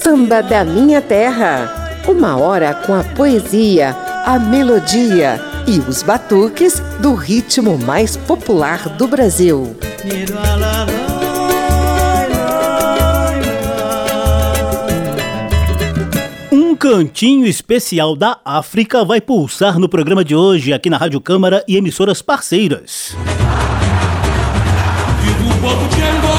Samba da Minha Terra. Uma hora com a poesia, a melodia e os batuques do ritmo mais popular do Brasil. Um cantinho especial da África vai pulsar no programa de hoje aqui na Rádio Câmara e emissoras parceiras. Povo de Angola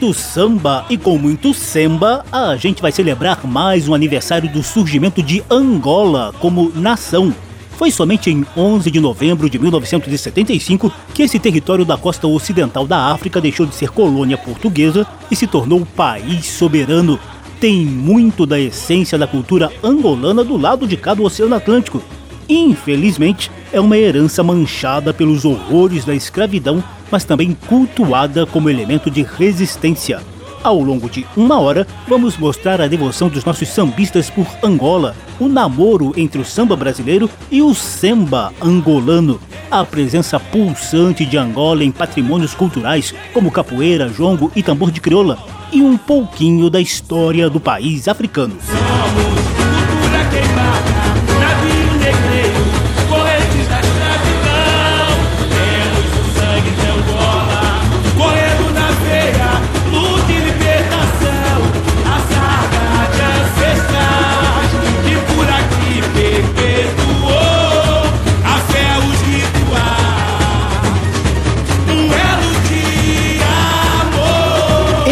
muito samba e com muito semba, a gente vai celebrar mais um aniversário do surgimento de Angola como nação. Foi somente em 11 de novembro de 1975 que esse território da costa ocidental da África deixou de ser colônia portuguesa e se tornou país soberano. Tem muito da essência da cultura angolana do lado de cá do Oceano Atlântico. Infelizmente, é uma herança manchada pelos horrores da escravidão, mas também cultuada como elemento de resistência. Ao longo de uma hora, vamos mostrar a devoção dos nossos sambistas por Angola, o namoro entre o samba brasileiro e o samba angolano, a presença pulsante de Angola em patrimônios culturais como capoeira, jongo e tambor de crioula, e um pouquinho da história do país africano. Somos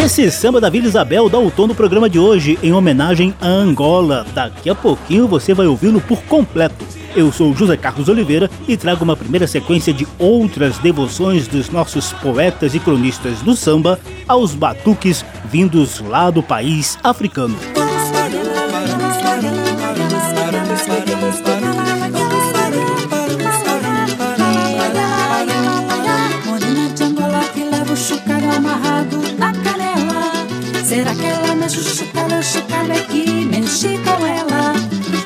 Esse samba da Vila Isabel dá o tom no programa de hoje, em homenagem a Angola. Daqui a pouquinho você vai ouvi-lo por completo. Eu sou José Carlos Oliveira e trago uma primeira sequência de outras devoções dos nossos poetas e cronistas do samba aos batuques vindos lá do país africano. Chucalho, chucalho é que mexe com ela?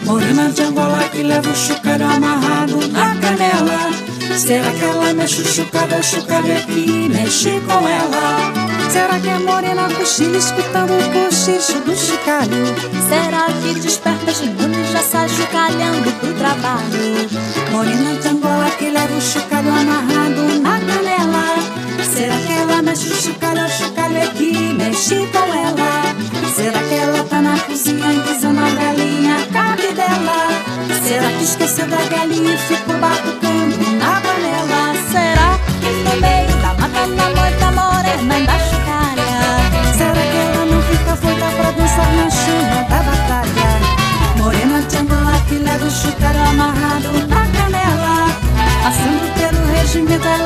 Morena de Angola que leva o chucalho amarrado na canela. Será que ela mexe chucalho, chucalho é que mexe com ela? Será que a morena cochila escutando o cochicho do chocalho? Será que desperta gingando e já sai chocalhando pro trabalho? Morena de Angola que leva o chocalho amarrado na canela. Será que ela mexe o chocalho, o chocalho é que mexe com ela? Será que ela tá na cozinha guisando a galinha, a carne dela? Será que esqueceu da galinha e ficou batucando na panela? Será que no meio da mata na moita morena da chocalha? Será que ela não fica foita pra dançar na chama da batalha? Morena de Angola que leva o chocalho amarrado na canela. Passando pelo regimento, ela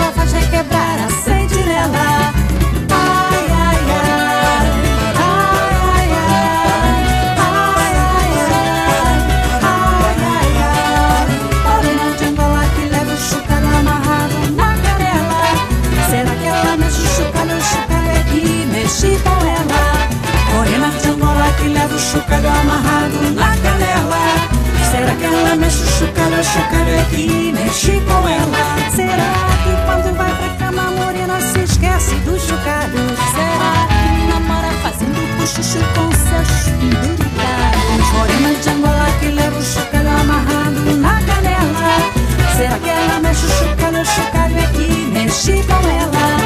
que mexe com ela? Será que quando vai pra cama morena se esquece do chocalho? Será que namora fazendo cochicho com seus penduricalhos? Morena de Angola que leva o chocalho amarrado na canela. Será que ela mexe o chocalho, o chocalho é que mexe com ela?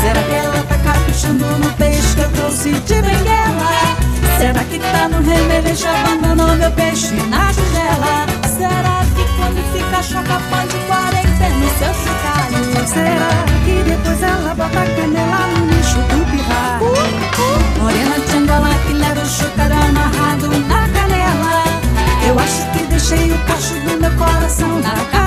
Será que ela tá caprichando no peixe que eu trouxe de benguela? Será que tá no remeleixo abandonou meu peixe na tigela? Será que quando fica choca pode 40 no seu chocalho? Será que depois ela bota a canela no nicho do pirra? Morena de Angola que leva o chocalho amarrado na canela. Eu acho que deixei o cacho do meu coração na capa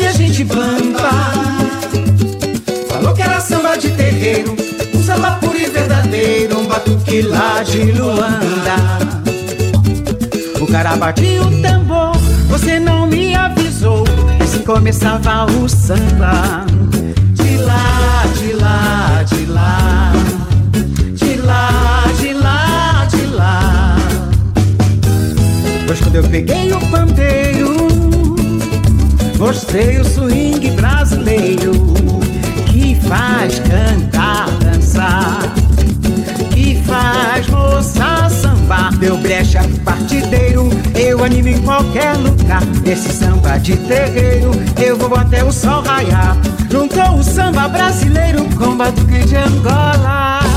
tinha gente pampa Falou que era samba de terreiro Um samba puro e verdadeiro Um batuque lá de Luanda o cara batia o tambor, você não me avisou. Assim começava o samba. De lá, de lá, de lá. De lá, de lá, de lá. Pois quando eu peguei o pandeiro, mostrei o swing brasileiro que faz cantar, dançar que faz moça sambar. Deu brecha partideiro, eu animo em qualquer lugar. Esse samba de terreiro, eu vou até o sol raiar. Juntou o samba brasileiro com batuque de Angola.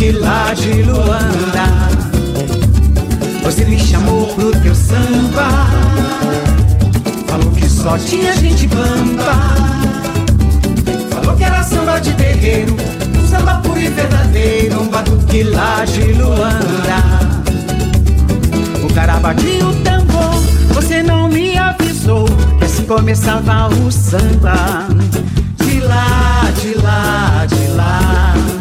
Batuque lá de Luanda. Você me chamou pro teu samba. Falou que só tinha gente pampa Falou que era samba de terreiro Um samba puro e verdadeiro Um batuque lá de Luanda. O cara batia o tambor, você não me avisou Que assim começava o samba. De lá, de lá, de lá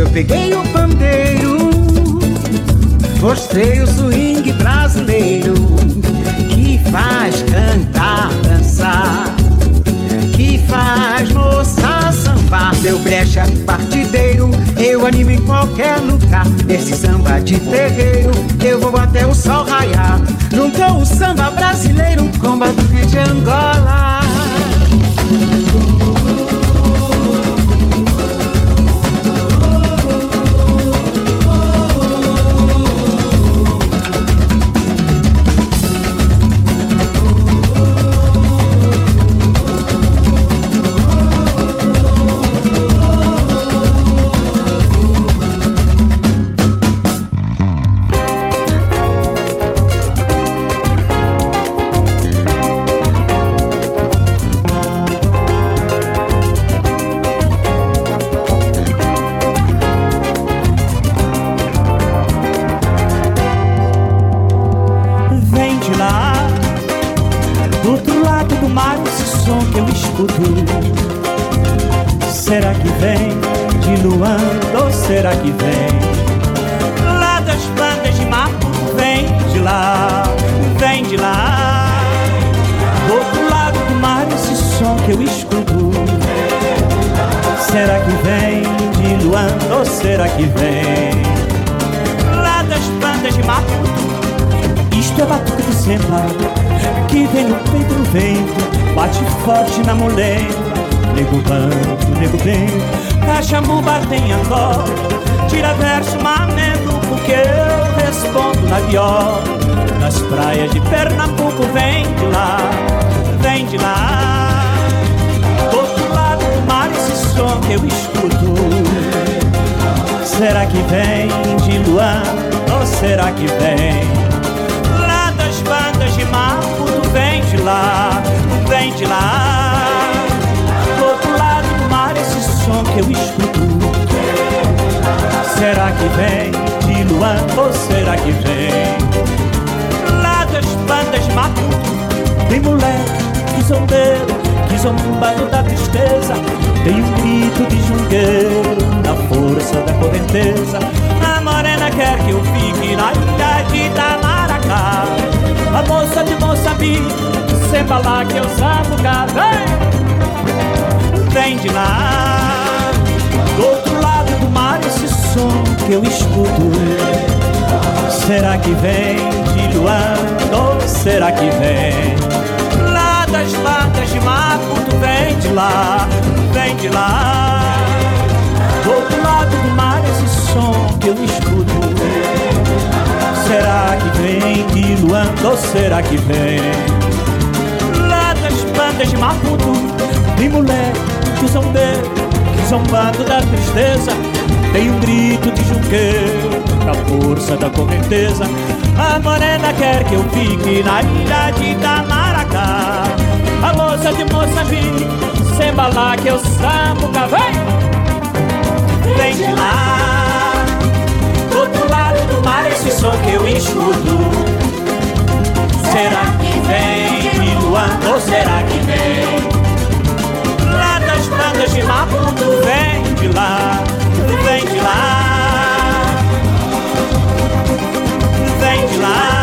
eu peguei o pandeiro Mostrei o swing brasileiro Que faz cantar, dançar que faz moça sambar Deu brecha partideiro, eu animo em qualquer lugar. Esse samba de terreiro, eu vou até o sol raiar. Juntou o samba brasileiro com batuque de Angola moleque que zombeiro, que zombado da tristeza. Tem um grito de jungueiro na força da correnteza. A morena quer que eu fique na ilha de Itamaracá. A moça de Moçambique, samba lá que eu sapuca. Vem, vem de lá. Do outro lado do mar, esse som que eu escuto. Será que vem de Luanda ou será que vem das matas de Maputo? Vem de lá, vem de lá. Do outro lado do mar, esse som que eu escuto. Será que vem de Luanda ou será que vem lá das bandas de Maputo? Tem mulher que zombeiro, que zombado da tristeza. Tem um grito de junqueiro na força da correnteza. A morena quer que eu fique na ilha de Itamaracá. A moça de Moçambique, sem balar que eu sapuca, vem! Vem de lá, do outro lado do mar, esse som que eu escuto. Será que vem de Luanda ou será que vem lá das bandas de Maputo? Vem de lá, vem de lá, vem de lá.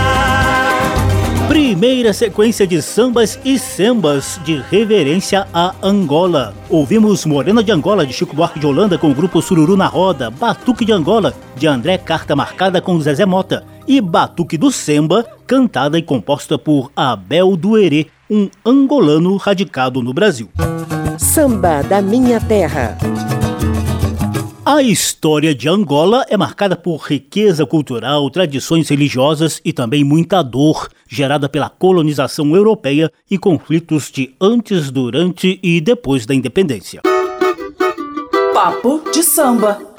Primeira sequência de sambas e sambas de reverência a Angola. Ouvimos Morena de Angola de Chico Buarque de Holanda com o grupo Sururu na Roda, Batuque de Angola de André Carta Marcada com Zezé Mota e Batuque do Semba, cantada e composta por Abel Duerê, um angolano radicado no Brasil. Samba da Minha Terra. A história de Angola é marcada por riqueza cultural, tradições religiosas e também muita dor gerada pela colonização europeia e conflitos de antes, durante e depois da independência. Papo de samba.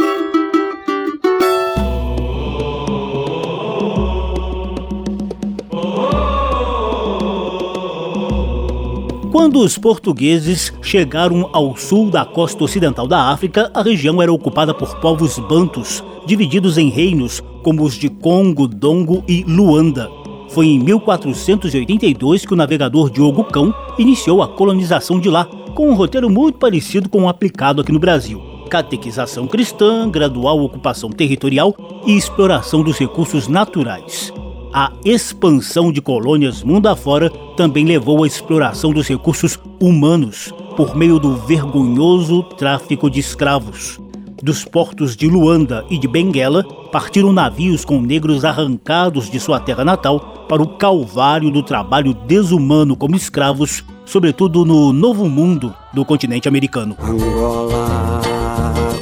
Quando os portugueses chegaram ao sul da costa ocidental da África, a região era ocupada por povos bantus, divididos em reinos como os de Congo, Dongo e Luanda. Foi em 1482 que o navegador Diogo Cão iniciou a colonização de lá, com um roteiro muito parecido com o aplicado aqui no Brasil. Catequização cristã, gradual ocupação territorial e exploração dos recursos naturais. A expansão de colônias mundo afora também levou à exploração dos recursos humanos por meio do vergonhoso tráfico de escravos. Dos portos de Luanda e de Benguela partiram navios com negros arrancados de sua terra natal para o calvário do trabalho desumano como escravos, sobretudo no Novo Mundo do continente americano. Angola,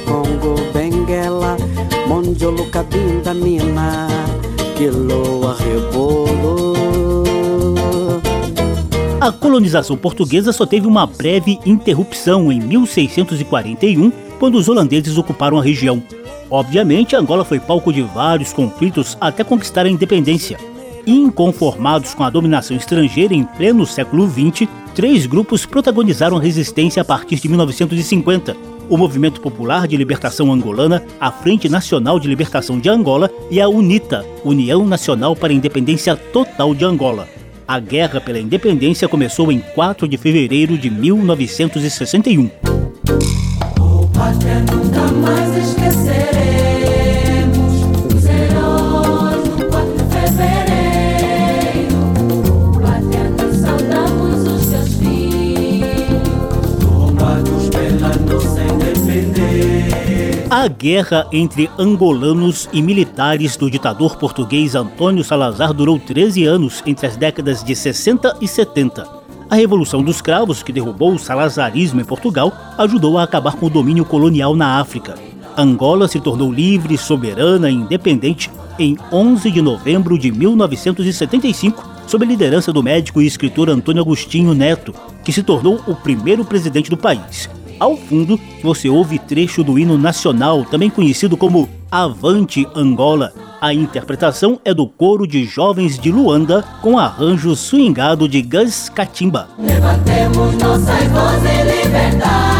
Congo, Benguela, Mondiolo, Cabinda, Mina, Quiloa. A colonização portuguesa só teve uma breve interrupção em 1641, quando os holandeses ocuparam a região. Obviamente, Angola foi palco de vários conflitos até conquistar a independência. Inconformados com a dominação estrangeira em pleno século XX, três grupos protagonizaram a resistência a partir de 1950. O Movimento Popular de Libertação Angolana, a Frente Nacional de Libertação de Angola e a UNITA, União Nacional para a Independência Total de Angola. A guerra pela independência começou em 4 de fevereiro de 1961. Pátria nunca mais A guerra entre angolanos e militares do ditador português Antônio Salazar durou 13 anos entre as décadas de 60 e 70. A Revolução dos Cravos, que derrubou o salazarismo em Portugal, ajudou a acabar com o domínio colonial na África. Angola se tornou livre, soberana e independente em 11 de novembro de 1975, sob a liderança do médico e escritor Antônio Agostinho Neto, que se tornou o primeiro presidente do país. Ao fundo, você ouve trecho do hino nacional, também conhecido como Avante Angola. A interpretação é do coro de jovens de Luanda com arranjo swingado de Gus Katimba. Levantemos nossas vozes liberdade.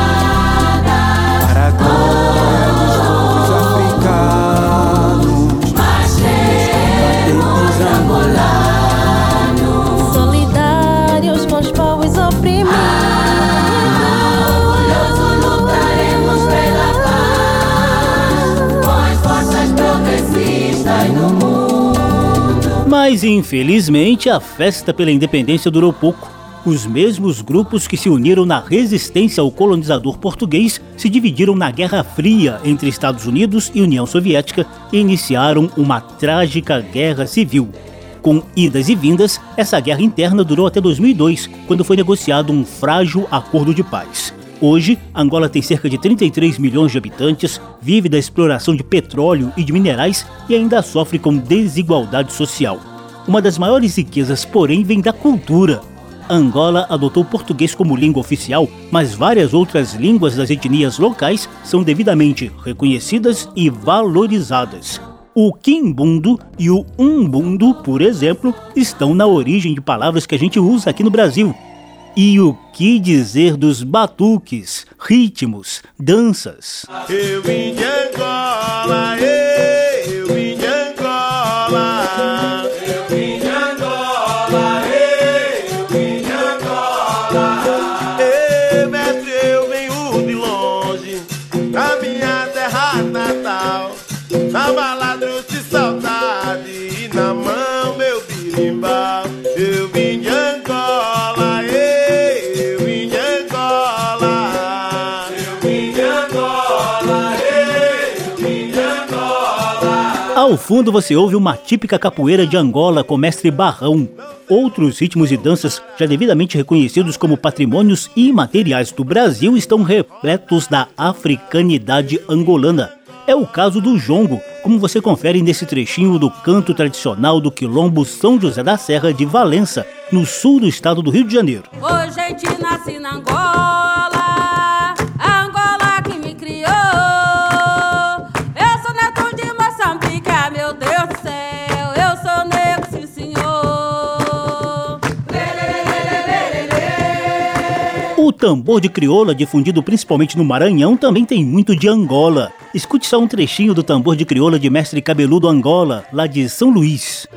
Mas infelizmente a festa pela independência durou pouco. Os mesmos grupos que se uniram na resistência ao colonizador português se dividiram na Guerra Fria entre Estados Unidos e União Soviética e iniciaram uma trágica guerra civil. Com idas e vindas, essa guerra interna durou até 2002, quando foi negociado um frágil acordo de paz. Hoje, Angola tem cerca de 33 milhões de habitantes, vive da exploração de petróleo e de minerais e ainda sofre com desigualdade social. Uma das maiores riquezas, porém, vem da cultura. Angola adotou o português como língua oficial, mas várias outras línguas das etnias locais são devidamente reconhecidas e valorizadas. O quimbundo e o umbundo, por exemplo, estão na origem de palavras que a gente usa aqui no Brasil. E o que dizer dos batuques, ritmos, danças? Eu vim de Angola, eu Ao fundo você ouve uma típica capoeira de Angola com mestre Barrão. Outros ritmos e danças, já devidamente reconhecidos como patrimônios imateriais do Brasil, estão repletos da africanidade angolana. É o caso do jongo, como você confere nesse trechinho do canto tradicional do quilombo São José da Serra de Valença, no sul do estado do Rio de Janeiro. Hoje a gente nasce na Angola. Tambor de crioula, difundido principalmente no Maranhão, também tem muito de Angola. Escute só um trechinho do tambor de crioula de Mestre Cabeludo Angola, lá de São Luís.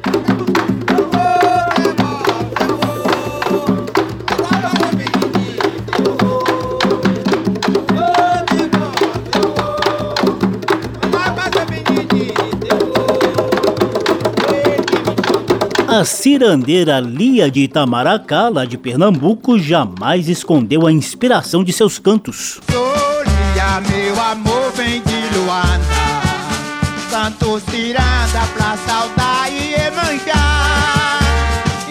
A cirandeira Lia de Itamaracá, lá de Pernambuco, jamais escondeu a inspiração de seus cantos. Lia, meu amor vem de Luanda, canto ciranda pra saudar e emanjar.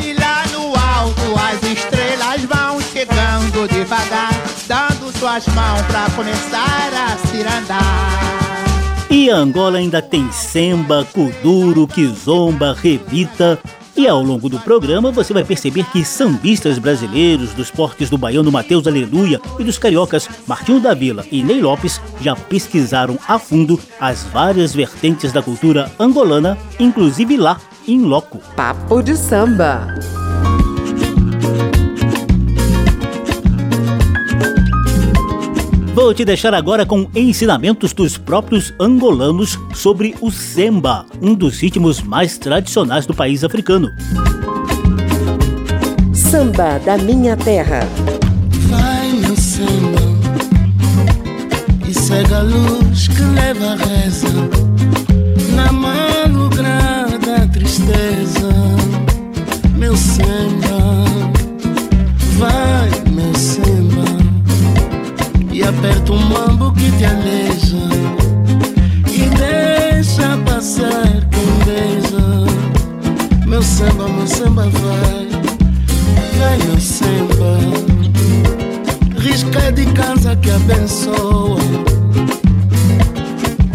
E lá no alto as estrelas vão chegando devagar, dando suas mãos pra começar a cirandar. E Angola ainda tem semba, kuduro, kizomba, rebita, e ao longo do programa você vai perceber que sambistas brasileiros dos portes do baiano Mateus Aleluia e dos cariocas Martinho da Vila e Ney Lopes já pesquisaram a fundo as várias vertentes da cultura angolana, inclusive lá em loco. Papo de samba. Vou te deixar agora com ensinamentos dos próprios angolanos sobre o semba, um dos ritmos mais tradicionais do país africano. Samba da minha terra. Vai meu samba e cega a luz que leva a reza aperta o mambo que te aleja e deixa passar quem beija. Meu samba, meu samba vai, vai meu samba, risca de casa que abençoa,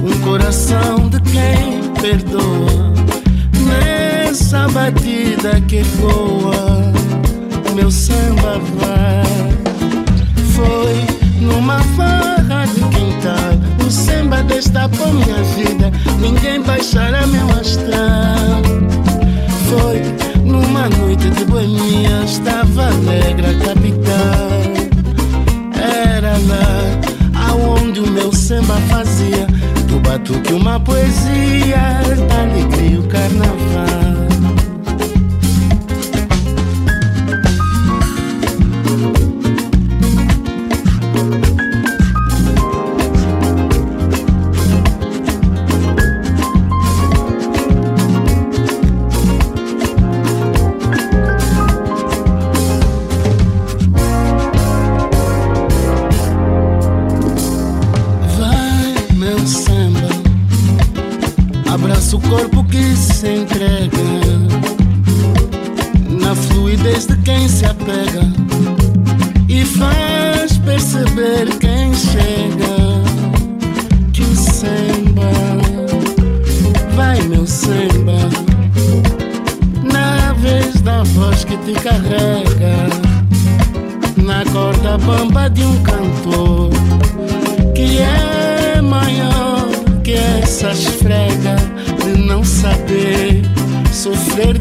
um coração de quem perdoa. Nessa batida que voa, meu samba vai. Foi numa farra de quintal O samba destapou minha vida ninguém baixará meu astral. Foi numa noite de boemia, estava alegre a capital. Era lá aonde o meu samba fazia do batuque uma poesia, da alegria o carnaval.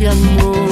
Sofrer de amor.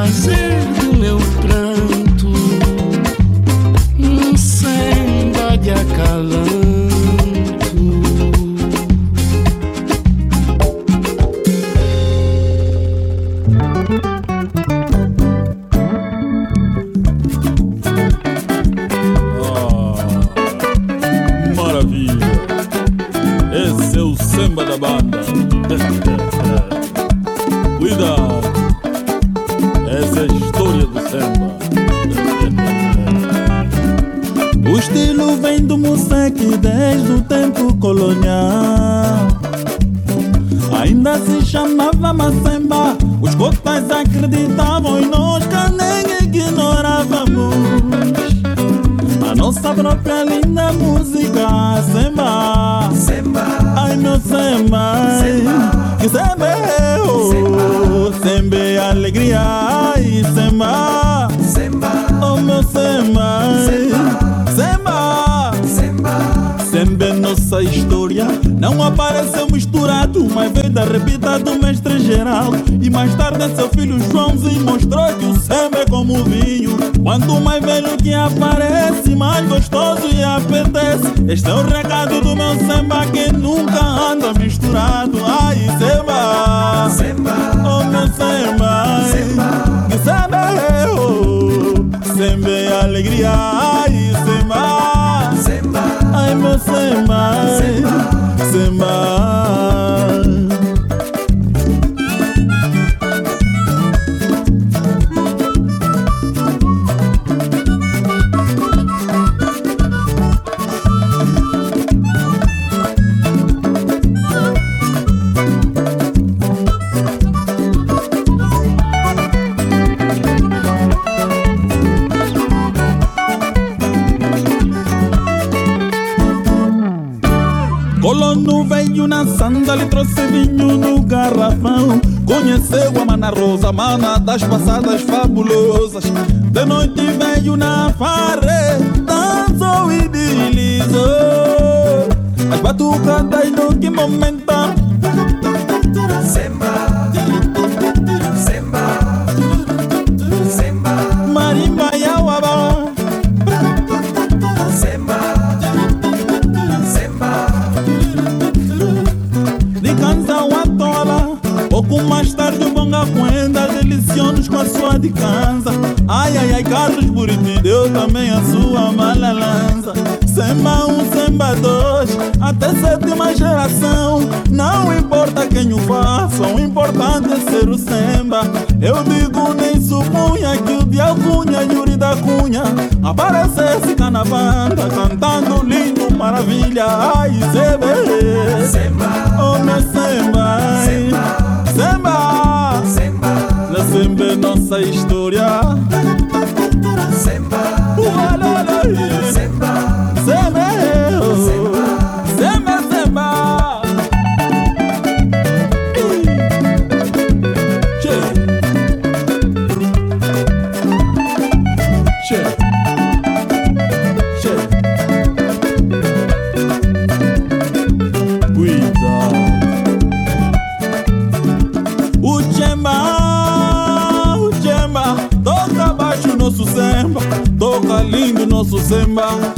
Fazer do mestre geral. E mais tarde seu filho Joãozinho Mostrou que o Semba é como o vinho. Quanto mais velho que aparece Mais gostoso e apetece. Este é o recado do meu Semba Que nunca anda misturado. Ai Semba Semba Oh meu Semba Que Semba é oh Semba é alegria. Ai Semba Semba Ai meu Semba Semba Semba na sandália e trouxe vinho no garrafão. Conheceu a Mana Rosa, mana das passadas fabulosas. De noite veio na farre, dançou e deslizou. As batucadas no que momento Ai, Carlos Buriti. Deu também a sua malalança Semba um, semba dois Até sétima geração. Não importa quem o faça O importante é ser o semba Eu digo nem supunha Que o de Alcunha, Yuri da Cunha Aparecesse cá na banda Cantando lindo maravilha, ai, sebe. Semba, oh meu semba, semba, semba, na semba é nossa história. Ualala, Bang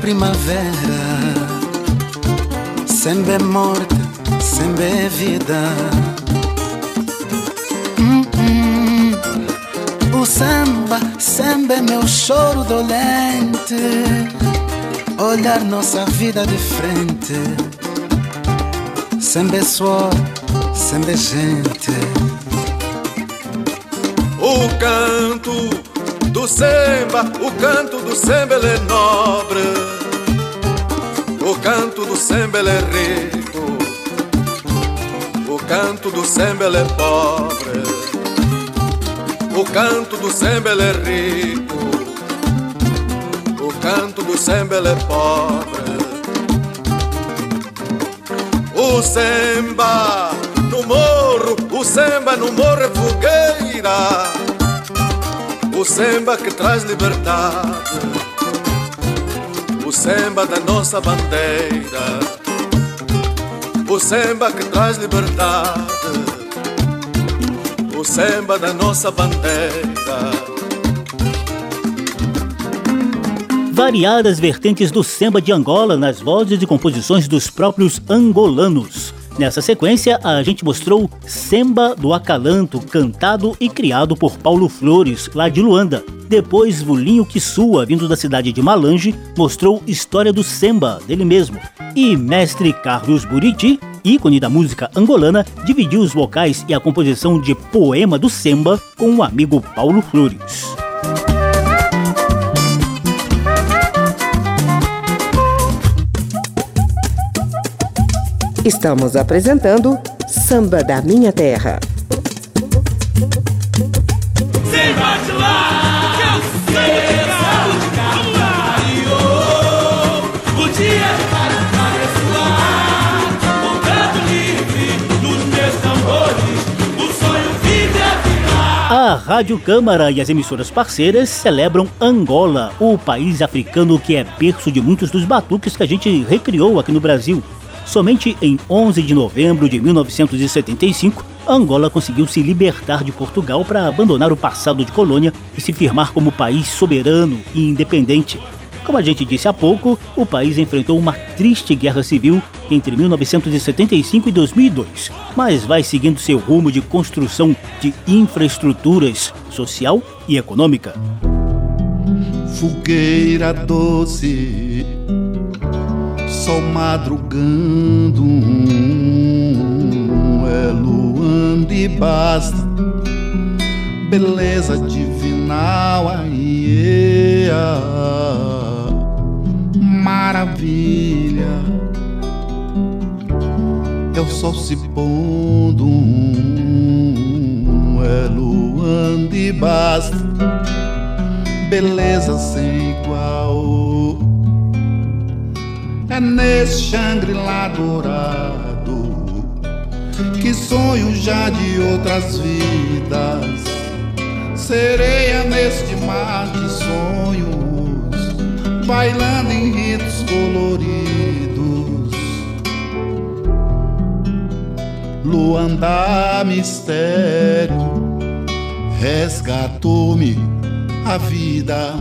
primavera. Samba é morte, samba é vida. Hum, hum, o samba, samba é meu choro dolente, olhar nossa vida de frente. Samba é suor, samba é gente. O canto do samba, o canto do samba ele é nobre. O canto do samba ele é rico. O canto do samba ele é pobre. O canto do samba ele é rico. O canto do samba ele é pobre. O samba no morro, o samba no morro é fogueira. O samba que traz liberdade. O samba da nossa bandeira. O samba que traz liberdade. O samba da nossa bandeira. Variadas vertentes do samba de Angola nas vozes e composições dos próprios angolanos. Nessa sequência, a gente mostrou Semba do Acalanto, cantado e criado por Paulo Flores, lá de Luanda. Depois, Vulinho Kissua, vindo da cidade de Malange, mostrou História do Semba, dele mesmo. E Mestre Carlos Buriti, ícone da música angolana, dividiu os vocais e a composição de Poema do Semba com o amigo Paulo Flores. Estamos apresentando Samba da Minha Terra. Virar. A Rádio Câmara e as emissoras parceiras celebram Angola, o país africano que é berço de muitos dos batuques que a gente recriou aqui no Brasil. Somente em 11 de novembro de 1975, Angola conseguiu se libertar de Portugal para abandonar o passado de colônia e se firmar como país soberano e independente. Como a gente disse há pouco, o país enfrentou uma triste guerra civil entre 1975 e 2002, mas vai seguindo seu rumo de construção de infraestruturas social e econômica. Fogueira doce, sol madrugando, é luando e basta, beleza divinal, aí, maravilha, é o sol se pondo, é luando e basta, beleza sem igual. É nesse Shangri-La dourado que sonho já de outras vidas. Sereia neste mar de sonhos, bailando em ritos coloridos. Luanda mistério resgatou-me a vida.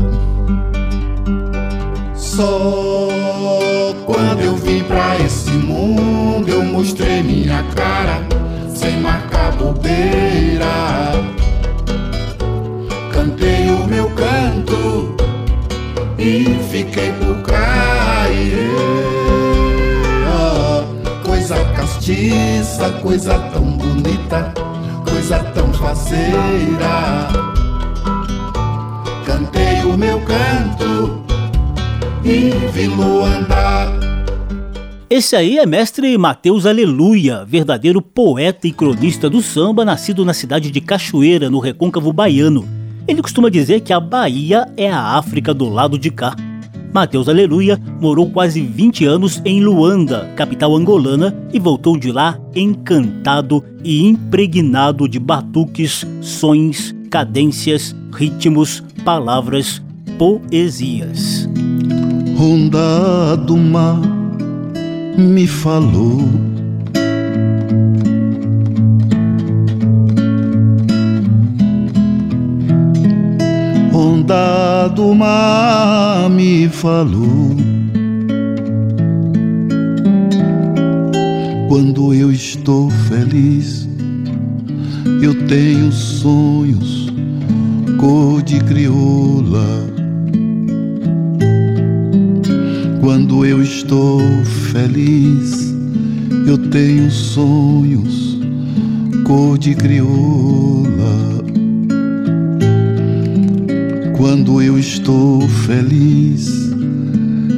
Quando eu vim pra esse mundo eu mostrei minha cara sem marcar bobeira. Cantei o meu canto e fiquei por cá. Yeah. Coisa castiça, coisa tão bonita coisa tão faceira. Cantei o meu canto e vi andar. Esse aí é mestre Mateus Aleluia, verdadeiro poeta e cronista do samba, nascido na cidade de Cachoeira, no recôncavo baiano. Ele costuma dizer que a Bahia é a África do lado de cá. Mateus Aleluia morou quase 20 anos em Luanda, capital angolana, e voltou de lá encantado e impregnado de batuques, sons, cadências, ritmos, palavras, poesias. Onda do mar me falou onda do mar me falou. Quando eu estou feliz, eu tenho sonhos cor de crioula. Quando eu estou feliz, eu tenho sonhos cor de crioula. Quando eu estou feliz,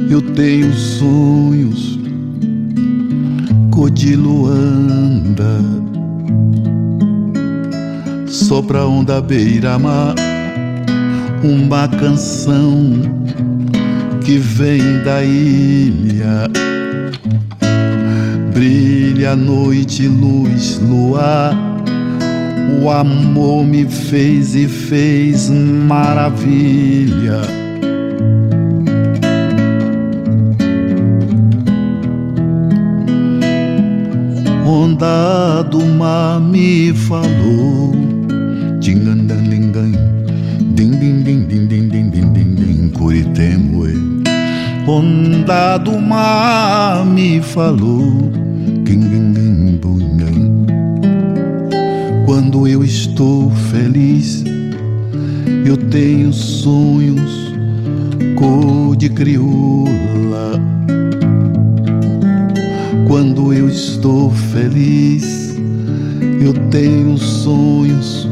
eu tenho sonhos cor de Luanda. Sopra onda beira-mar, uma canção que vem da ilha. Brilha noite, luz, luar o amor me fez e fez maravilha. Onda do mar me falou. Dingandanlingan, din din din din din din din din din Curitemue. Onda do mar me falou. Quando eu estou feliz, eu tenho sonhos cor de crioula. Quando eu estou feliz, eu tenho sonhos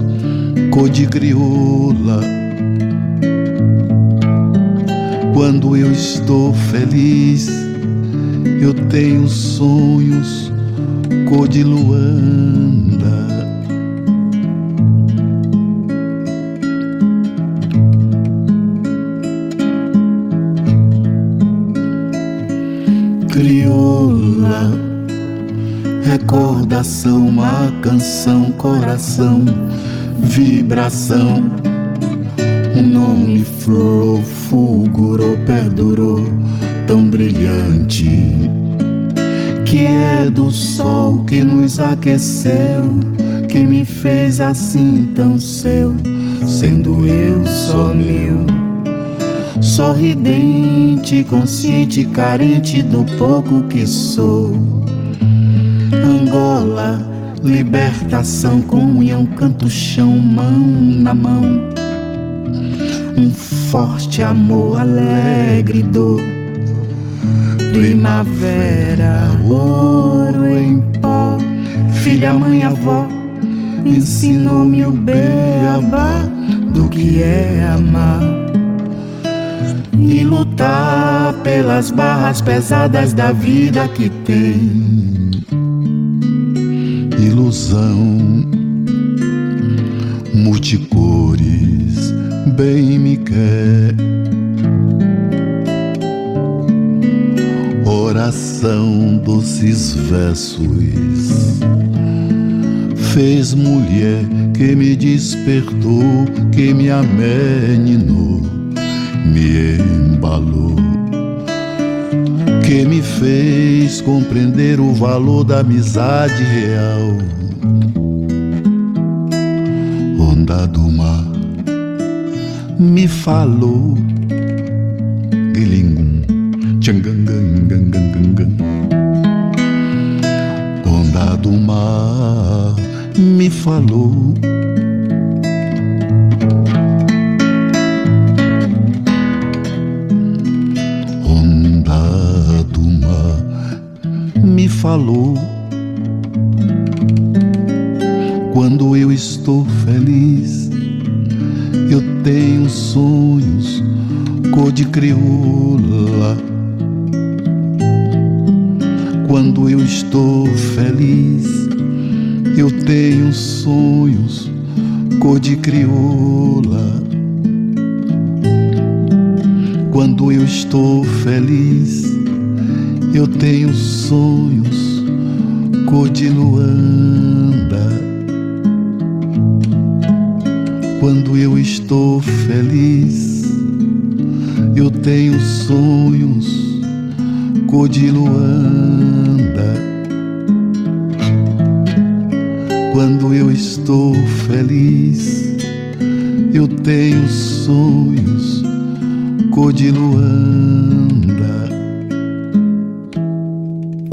cor de crioula. Quando eu estou feliz, eu tenho sonhos cor de luanda. crioula. Recordação, uma canção, coração, vibração. Nome flor, fulgurou, perdurou, tão brilhante. Que é do sol que nos aqueceu, que me fez assim tão seu, sendo eu só meu sorridente, consciente, carente do pouco que sou. Angola, libertação, comunhão, canto chão, mão na mão. Um forte amor, alegre dor. Primavera, ouro em pó, filha, mãe, avó, ensinou-me o beabá do que é amar e lutar pelas barras pesadas da vida que tem. Ilusão, multicores, bem me quer. Oração, doces versos. Fez mulher que me despertou, que me ameninou me embalou que me fez compreender o valor da amizade real. Onda do mar me falou, guilingum, tchangangangangangangan. Onda do mar me falou. falou. Quando eu estou feliz, eu tenho sonhos cor de crioula. Quando eu estou feliz, eu tenho sonhos cor de crioula. Quando eu estou feliz, eu tenho sonhos cor de luanda. Quando eu estou feliz, eu tenho sonhos cor de luanda. Quando eu estou feliz, eu tenho sonhos cor de luanda.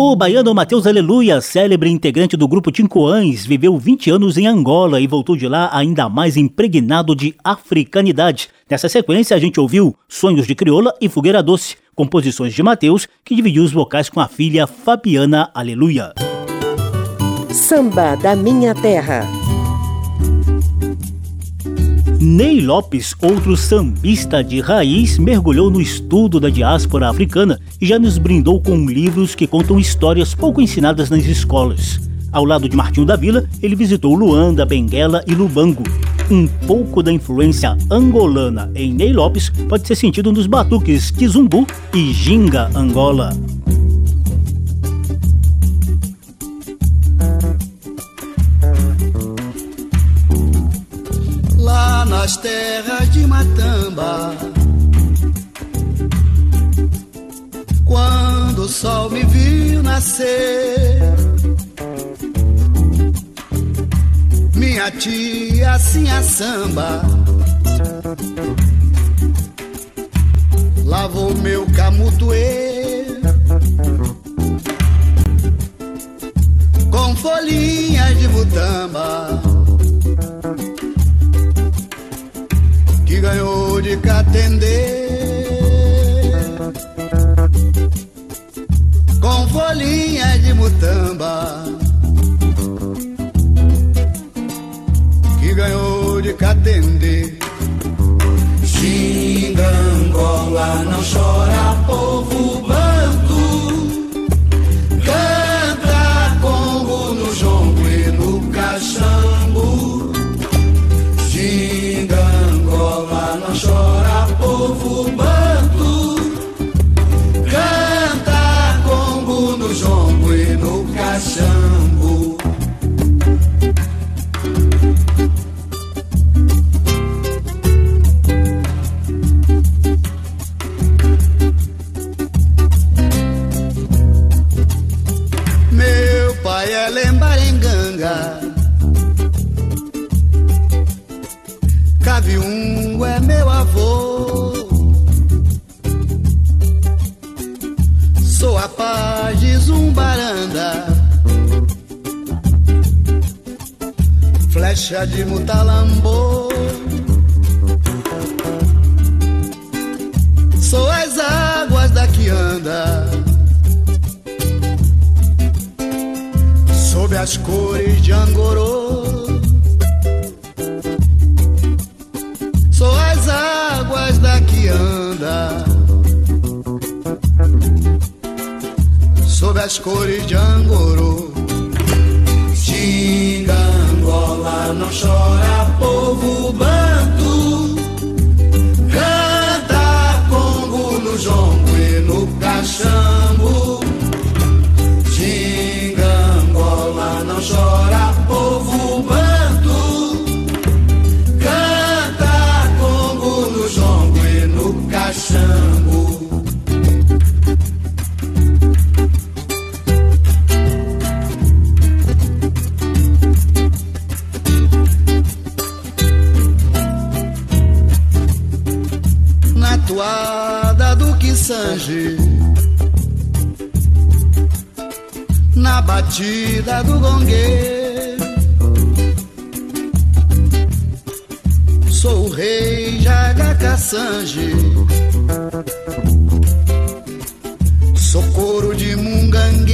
O baiano Matheus Aleluia, célebre integrante do grupo Tincoães, viveu 20 anos em Angola e voltou de lá ainda mais impregnado de africanidade. Nessa sequência, a gente ouviu Sonhos de Crioula e Fogueira Doce, composições de Matheus, que dividiu os vocais com a filha Fabiana Aleluia. Samba da Minha Terra. Ney Lopes, outro sambista de raiz, mergulhou no estudo da diáspora africana e já nos brindou com livros que contam histórias pouco ensinadas nas escolas. Ao lado de Martinho da Vila, ele visitou Luanda, Benguela e Lubango. Um pouco da influência angolana em Ney Lopes pode ser sentido nos batuques Kizumbu e Ginga Angola. Nas terras de Matamba. Quando o sol me viu nascer, minha tia assim a samba lavou meu camutuê com folhinhas de mutamba. Que ganhou de catender com folhinha de mutamba. Que ganhou de catender Xinga Angola, não chora povo Flecha de Mutalambô Sou as águas da que anda. Sob as cores de Angorô. Sou as águas da que anda. Sob as cores de Angorô. Xinga Não chora povo banto Canta Congo no jongo e no caxambu. Xinga Angola, não chora batida do gongue. Sou o rei Jaga Cassange, sou couro de mungangue.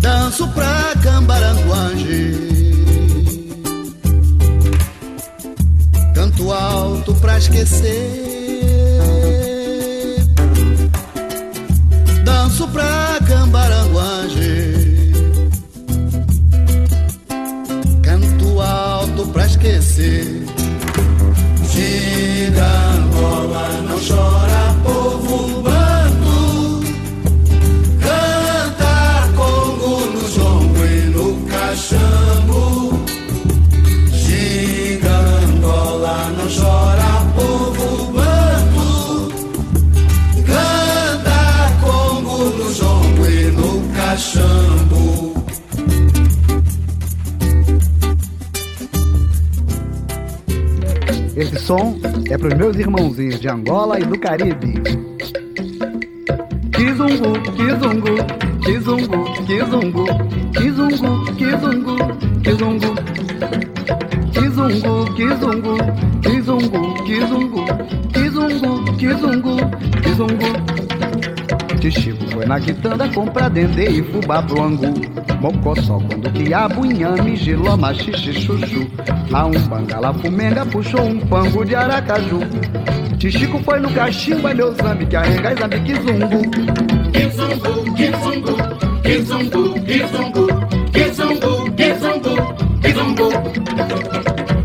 Danço pra Cambaranguange. Canto alto pra esquecer. É pros meus irmãozinhos de Angola e do Caribe. Kizungu, kizungu, kizungu, kizungu, kizungu, kizungu, kizungu. Kizungu, kizungu, kizungu, kizungu, kizungu, kizungu, kizungu. Foi na quitanda comprar dendê e fubá pro angu. Mocossó quando quiabo, inhame, giloma, xixi, chuchu. A um bangala fumenga puxou um pango de aracaju. Tichico foi no cachimbo, é meu zambi, que arrenga zambi, kizungu. Kizungu, kizungu, kizungu, kizungu, kizungu, kizungu, kizungu.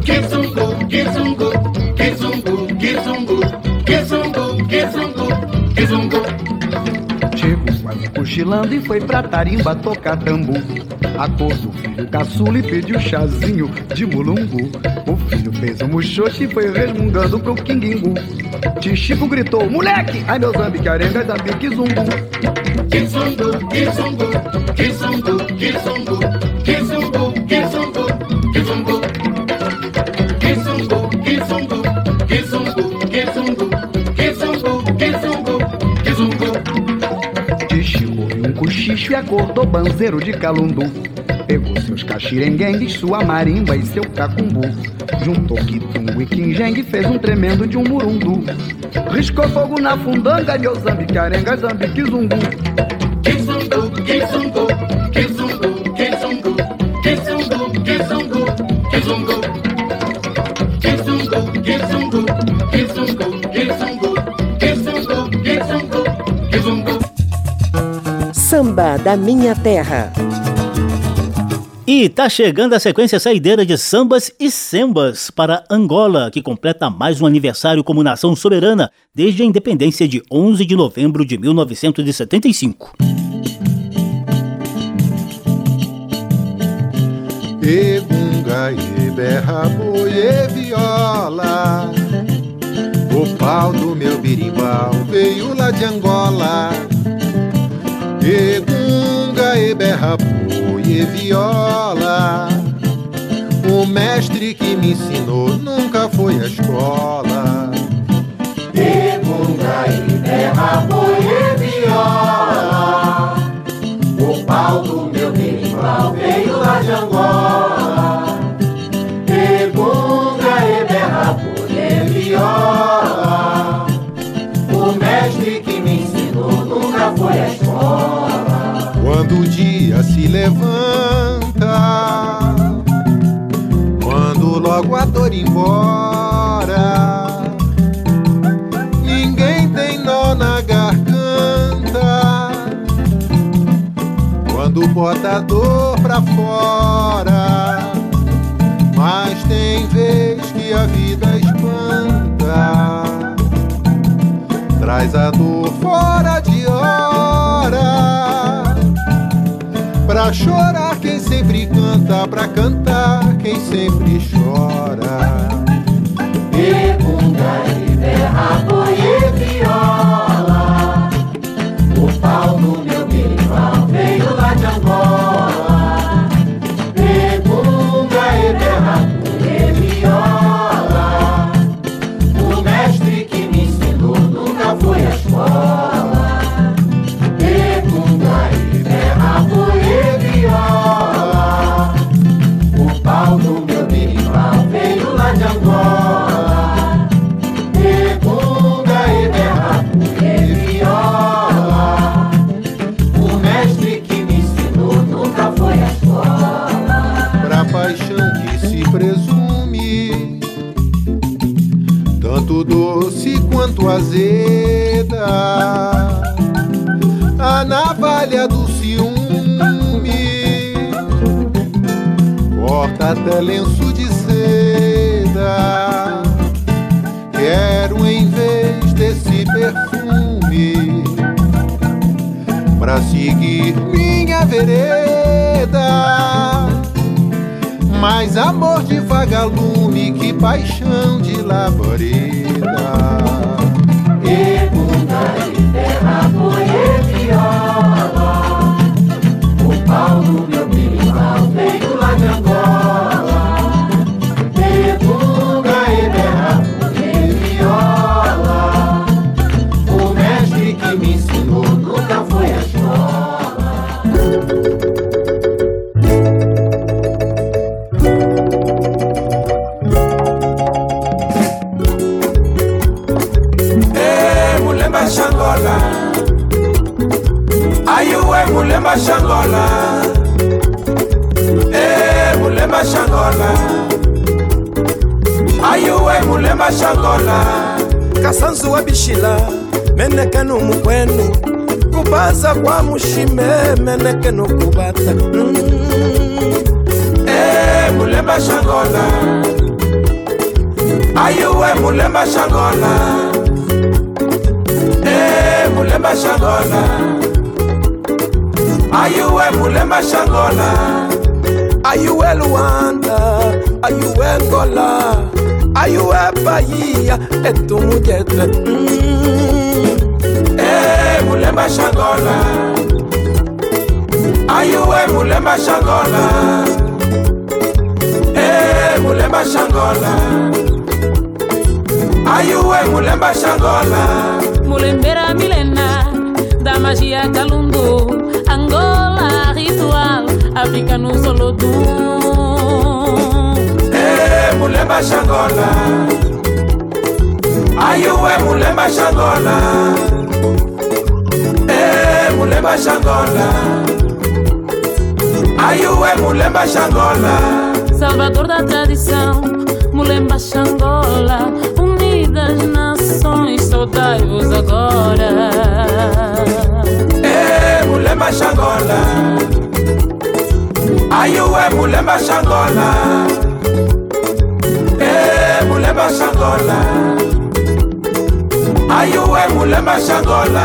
Kizungu, kizungu, kizungu, kizungu, kizungu, kizungu, kizungu. Chico quase cochilando e foi pra tarimba tocar tambu. A cor do filho caçula e pediu chazinho de mulungu. O filho fez um muxoxi e foi resmungando pro quinguingu. Tichico gritou, moleque! Ai meu zambi, que arenga, zambi, kizungu. Kizungu, kizungu, kizungu, kizungu, kizungu, kizungu, kizungu. Kizungu, cochicho e acordou banzeiro de calundu. Pegou seus caxirenguengues, sua marimba e seu cacumbu. Juntou quitungo e quinjengue, fez um tremendo de um murundu. Riscou fogo na fundanga, meu zambi, carenga, zambi, kizungu. Kizungu, kizungu, Samba da Minha Terra. E tá chegando a sequência saideira de sambas e sembas para Angola, que completa mais um aniversário como nação soberana desde a independência de 11 de novembro de 1975. E gunga, e berra, boi, e viola O pau do meu birimbau veio lá de Angola E gunga, e berra, boi, e viola. O mestre que me ensinou nunca foi à escola. E gunga, e berra, boi e viola. O pau do meu berimbau veio lá de Angola dia se levanta. Quando logo a dor embora Ninguém tem nó na garganta. Quando bota a dor pra fora Mas tem vez que a vida espanta. Traz a dor fora de hora Pra chorar quem sempre canta Pra cantar quem sempre chora. E gunga, e berra, até lenço de seda. Quero em vez desse perfume pra seguir minha vereda. Mais amor de vagalume que paixão de labareda. Mulemba shangola kasanzu wa bishila menekenu mukwenu. Kubaza kwa mushime menekenu kubata mm. Eh, mulemba shangola ayuwe mulemba shangola Eh, mulemba shangola ayuwe mulemba shangola ayuwe luanda? Ayuwe ngola ayuwe bahia etumujete mm. Eh, mulemba shangola ayuwe mulemba shangola Eh, mulemba shangola ayuwe mulemba shangola Mulembera milena da magia Calundu, Angola ritual, África no Solodum. Mulemba shangola. Ayuwe mulemba shangola. Eh, mulemba shangola. Ayuwe mulemba shangola. Salvador da tradição, Mulemba Xangola, unidas nações, saudai-vos agora. Eh, mulemba shangola. Ayuwe mulemba shangola. Eh, mulemba shangola ayuwe mulemba shangola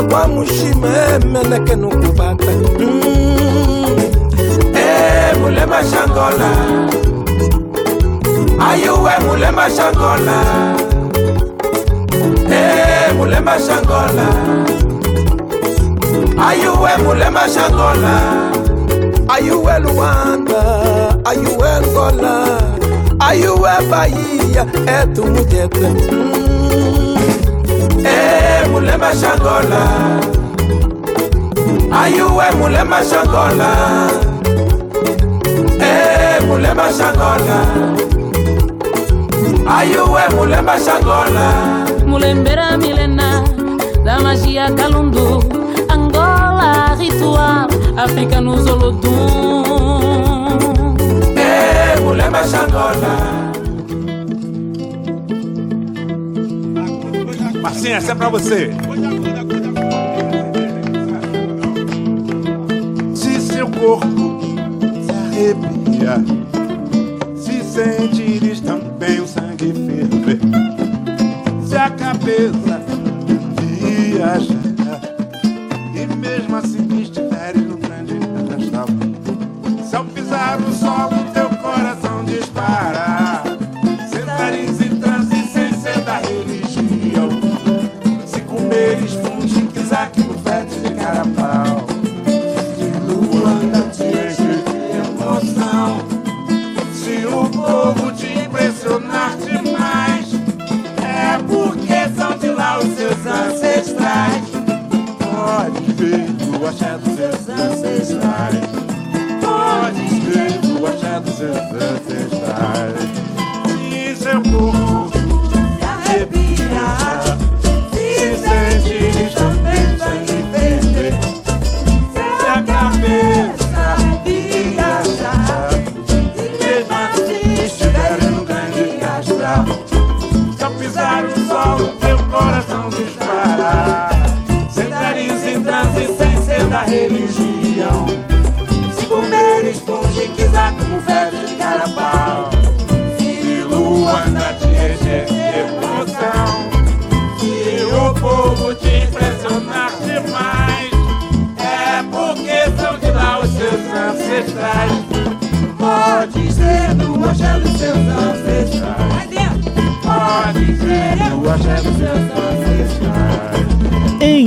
kutoka kwa mushimemmeleke nukubata mulema shangola ayuwe mulema shangola mulema shangola ayuwe mulema shangola ayuwe luwanda ayuwe ngola ayuwe bayiya etumujete mm. Mulemba shangola ayuwe mulemba shangola Eh, mulemba shangola ayuwe mulemba shangola Mulembera milena da magia Calundu, Angola ritual, África no Zolodum. Eh, mulemba shangola Marcinha, essa é pra você. Se seu corpo se arrepia, se sentires também o sangue ferver, se a cabeça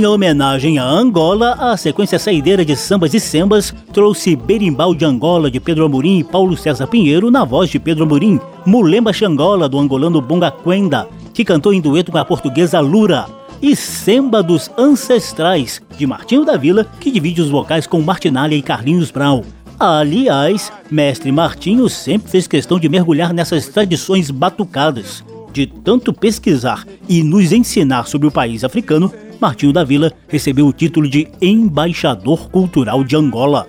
Em homenagem a Angola, a sequência saideira de sambas e sembas trouxe Berimbau de Angola de Pedro Amorim e Paulo César Pinheiro na voz de Pedro Amorim, Mulemba Xangola do angolano Bonga Quenda, que cantou em dueto com a portuguesa Lura, e Semba dos Ancestrais de Martinho da Vila, que divide os vocais com Martinalha e Carlinhos Brau. Aliás, mestre Martinho sempre fez questão de mergulhar nessas tradições batucadas. De tanto pesquisar e nos ensinar sobre o país africano, Martinho da Vila recebeu o título de Embaixador Cultural de Angola.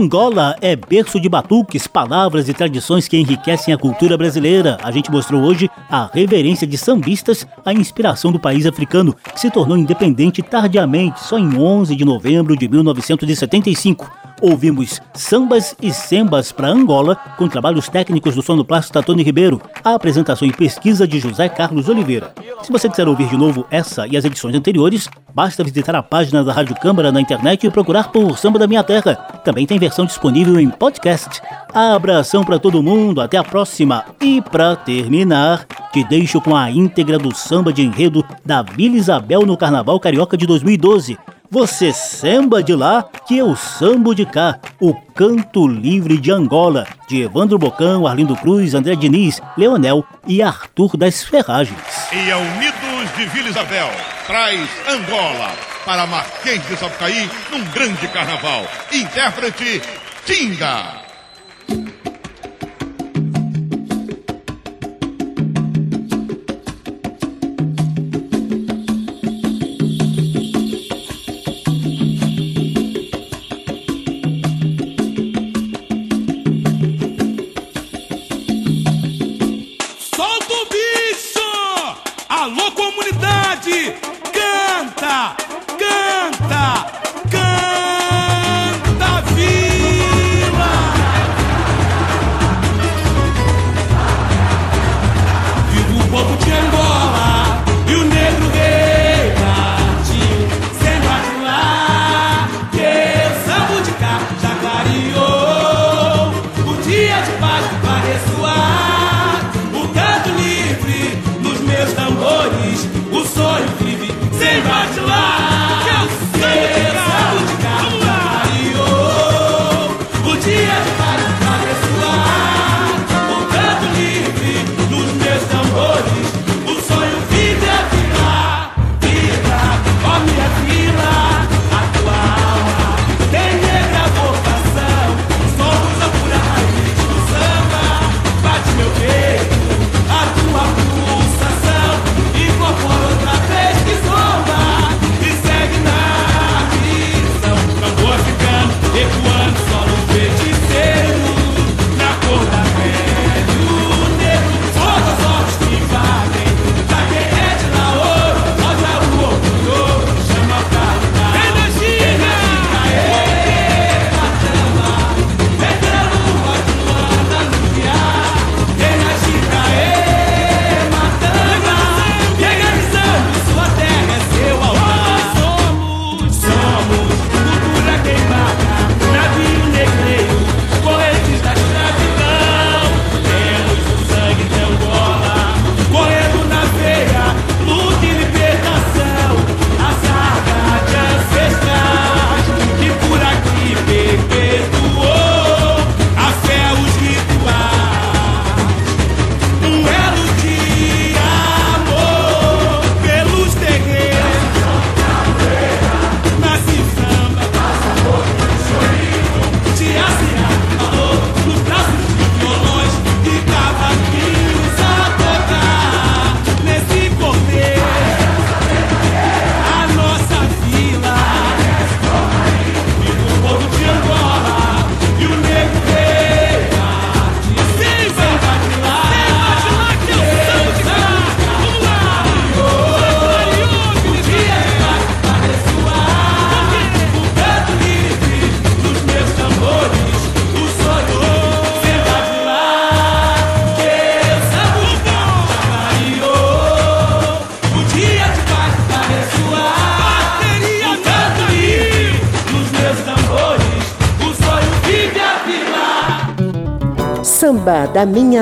Angola é berço de batuques, palavras e tradições que enriquecem a cultura brasileira. A gente mostrou hoje a reverência de sambistas à inspiração do país africano, que se tornou independente tardiamente, só em 11 de novembro de 1975. Ouvimos Sambas e Sembas para Angola, com trabalhos técnicos do sonoplasta Tony Ribeiro, a apresentação e pesquisa de José Carlos Oliveira. Se você quiser ouvir de novo essa e as edições anteriores, basta visitar a página da Rádio Câmara na internet e procurar por Samba da Minha Terra. Também tem versão disponível em podcast. Abração para todo mundo, até a próxima. E para terminar, te deixo com a íntegra do samba de enredo da Vila Isabel no Carnaval Carioca de 2012. Você samba de lá, que eu sambo de cá. O Canto Livre de Angola, de Evandro Bocão, Arlindo Cruz, André Diniz, Leonel e Arthur das Ferragens. E a Unidos de Vila Isabel traz Angola para Marquês de Sapucaí num grande carnaval. Intérprete Tinga.